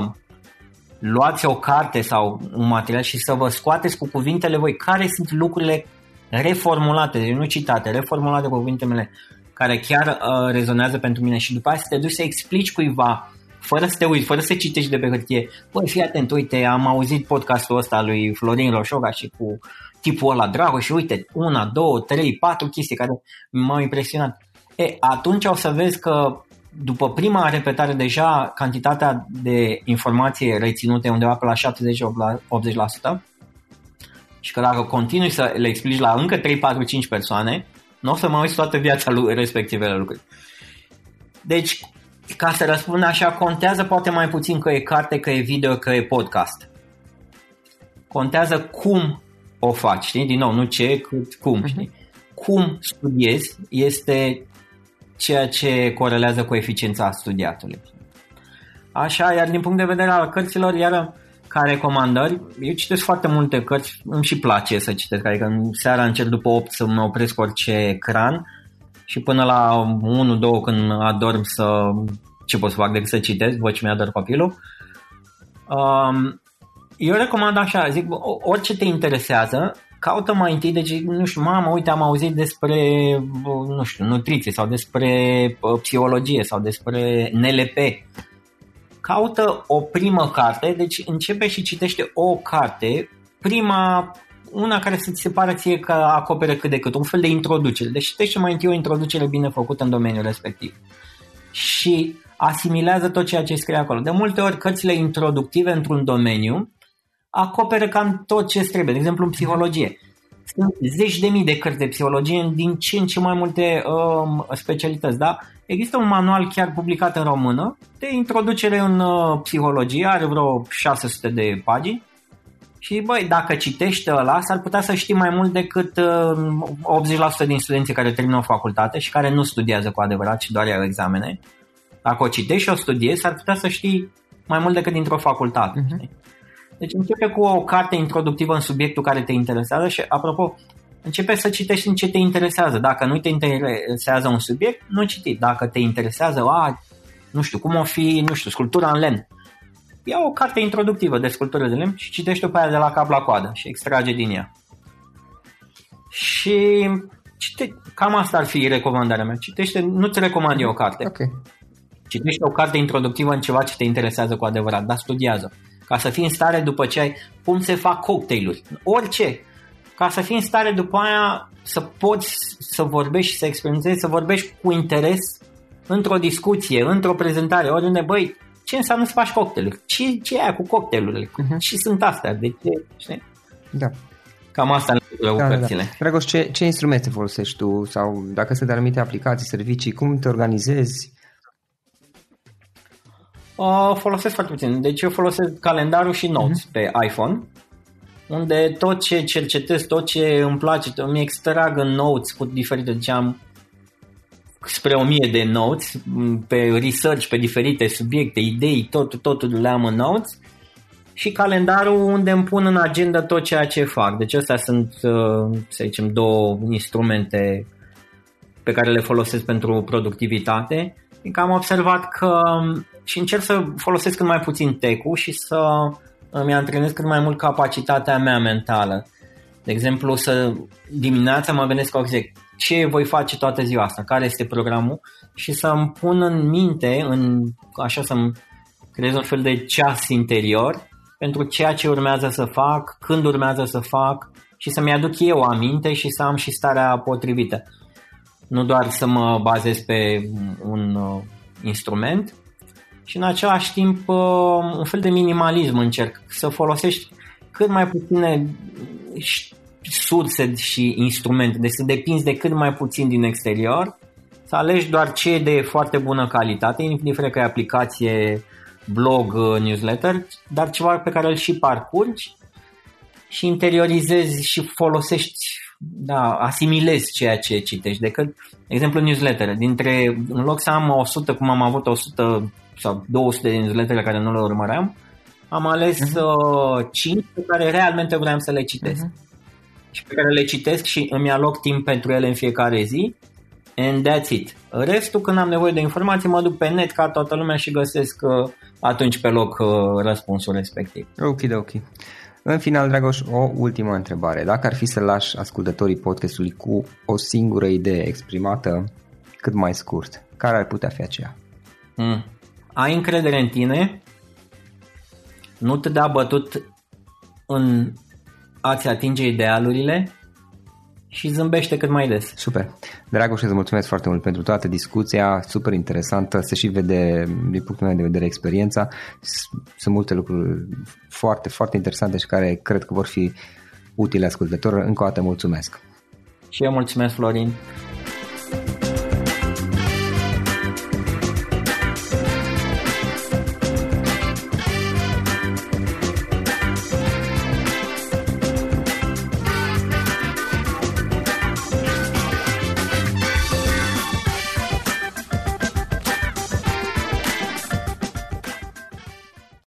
luați o carte sau un material și să vă scoateți cu cuvintele voi care sunt lucrurile reformulate, deci nu citate, reformulate cu cuvintele mele, care chiar uh, rezonează pentru mine și după aceea să te duci să explici cuiva fără să te uiți, fără să citești de pe hârtie, băi, fii atent, uite, am auzit podcastul ăsta lui Florin Roșoga și cu tipul ăla Drago și uite, una, două, trei, patru chestii care m-au impresionat. E, atunci o să vezi că după prima repetare deja cantitatea de informație reținute undeva pe la 70-80% și că dacă continui să le explici la încă 3, 4, 5 persoane, nu o să mai uiți toată viața lui respectivele lucruri. Deci, ca să răspund așa, contează poate mai puțin că e carte, că e video, că e podcast. Contează cum o faci, știi? Din nou, nu ce, cât cum, mhm. știi? Cum studiezi este ceea ce corelează cu eficiența studiatului. Așa, iar din punct de vedere al cărților, iar ca recomandări, eu citesc foarte multe cărți, îmi și place să citesc, adică în seara încerc după 8 să mă opresc orice ecran și până la 1-2 când adorm să ce pot să fac decât să citesc după ce mi-a copilul. Um, eu recomand așa, zic, orice te interesează, caută mai întâi, deci, nu știu, mamă, uite, am auzit despre, nu știu, nutriție sau despre uh, psihologie sau despre NLP. Caută o primă carte, deci începe și citește o carte, prima, una care să ți se pare ție că acoperă cât de cât, un fel de introducere. Deci citește mai întâi o introducere bine făcută în domeniul respectiv. Și asimilează tot ceea ce scrie acolo. De multe ori cărțile introductive într-un domeniu acoperă cam tot ce trebuie. De exemplu, în psihologie. Sunt zeci de mii de cărți de psihologie din ce în ce mai multe um, specialități, da? Există un manual chiar publicat în română de introducere în uh, psihologie, are vreo 600 de pagini și băi, dacă citești ăla, s-ar putea să știi mai mult decât uh, 80% din studenții care termină o facultate și care nu studiază cu adevărat, ci doar iau examene. Dacă o citești și o studiezi, s-ar putea să știi mai mult decât dintr-o facultate. Uh-huh. Deci începe cu o carte introductivă în subiectul care te interesează și, apropo, începe să citești în ce te interesează. Dacă nu te interesează un subiect, nu citi. Dacă te interesează, a, nu știu, cum o fi, nu știu, sculptura în lemn. Ia o carte introductivă de sculptură de lemn și citește-o pe aia de la cap la coadă și extrage din ea. Și cite, cam asta ar fi recomandarea mea. Citește, nu-ți recomand eu o carte. Okay. Citește o carte introductivă în ceva ce te interesează cu adevărat, dar studiază. Ca să fii în stare după ce ai, cum se fac cocktailuri, orice, ca să fii în stare după aia să poți să vorbești și să experimentezi, să vorbești cu interes într-o discuție, într-o prezentare, oriunde, băi, ce înseamnă să faci cocktailuri? Ce, ce e aia cu cocktailurile? Uh-huh. Ce sunt astea? De ce? Știi? Da. Cam asta în da, da, da. Dragos, ce, ce instrumente folosești tu? Sau dacă sunt anumite aplicații, servicii, cum te organizezi? Uh, folosesc foarte puțin. Deci eu folosesc calendarul și Notes uh-huh. pe iPhone, unde tot ce cercetez, tot ce îmi place, îmi extrag în Notes cu diferite, deci am spre o mie de notes pe research, pe diferite subiecte, idei, tot, totul le am în notes și calendarul unde îmi pun în agenda tot ceea ce fac. Deci astea sunt, uh, să zicem, două instrumente pe care le folosesc pentru productivitate. Adică am observat că și încerc să folosesc cât mai puțin tech și să îmi antrenez cât mai mult capacitatea mea mentală. De exemplu, să dimineața mă gândesc, ok, ce voi face toată ziua asta, care este programul și să-mi pun în minte, în, așa să-mi creez un fel de ceas interior pentru ceea ce urmează să fac, când urmează să fac și să-mi aduc eu aminte și să am și starea potrivită. Nu doar să mă bazez pe un uh, instrument și în același timp uh, un fel de minimalism încerc, să folosești cât mai puține surse și instrumente, deci să depinzi de cât mai puțin din exterior, să alegi doar ce e de foarte bună calitate, indiferent că e aplicație, blog, uh, newsletter, dar ceva pe care îl și parcurgi și interiorizezi și folosești, da, asimilezi ceea ce citești. Decât, de exemplu, newsletter. Dintre, în loc să am 100, cum am avut 100 sau 200 de newsletter care nu le urmăream, am ales uh-huh. 5 pe care realmente vreau să le citesc. Uh-huh și pe care le citesc și îmi aloc timp pentru ele în fiecare zi and that's it. Restul, când am nevoie de informații, mă duc pe net ca toată lumea și găsesc uh, atunci pe loc uh, răspunsul respectiv. Ok, ok. În final, Dragoș, o ultimă întrebare. Dacă ar fi să lași ascultătorii podcastului cu o singură idee exprimată cât mai scurt, care ar putea fi aceea? Mm. Ai încredere în tine, nu te da bătut în a-ți atinge idealurile și zâmbește cât mai des. Super. Dragoș, îți mulțumesc foarte mult pentru toată discuția, super interesantă, se și vede din punctul meu de vedere experiența. Sunt multe lucruri foarte, foarte interesante și care cred că vor fi utile ascultătorilor. Încă o dată mulțumesc. Și eu mulțumesc, Florin.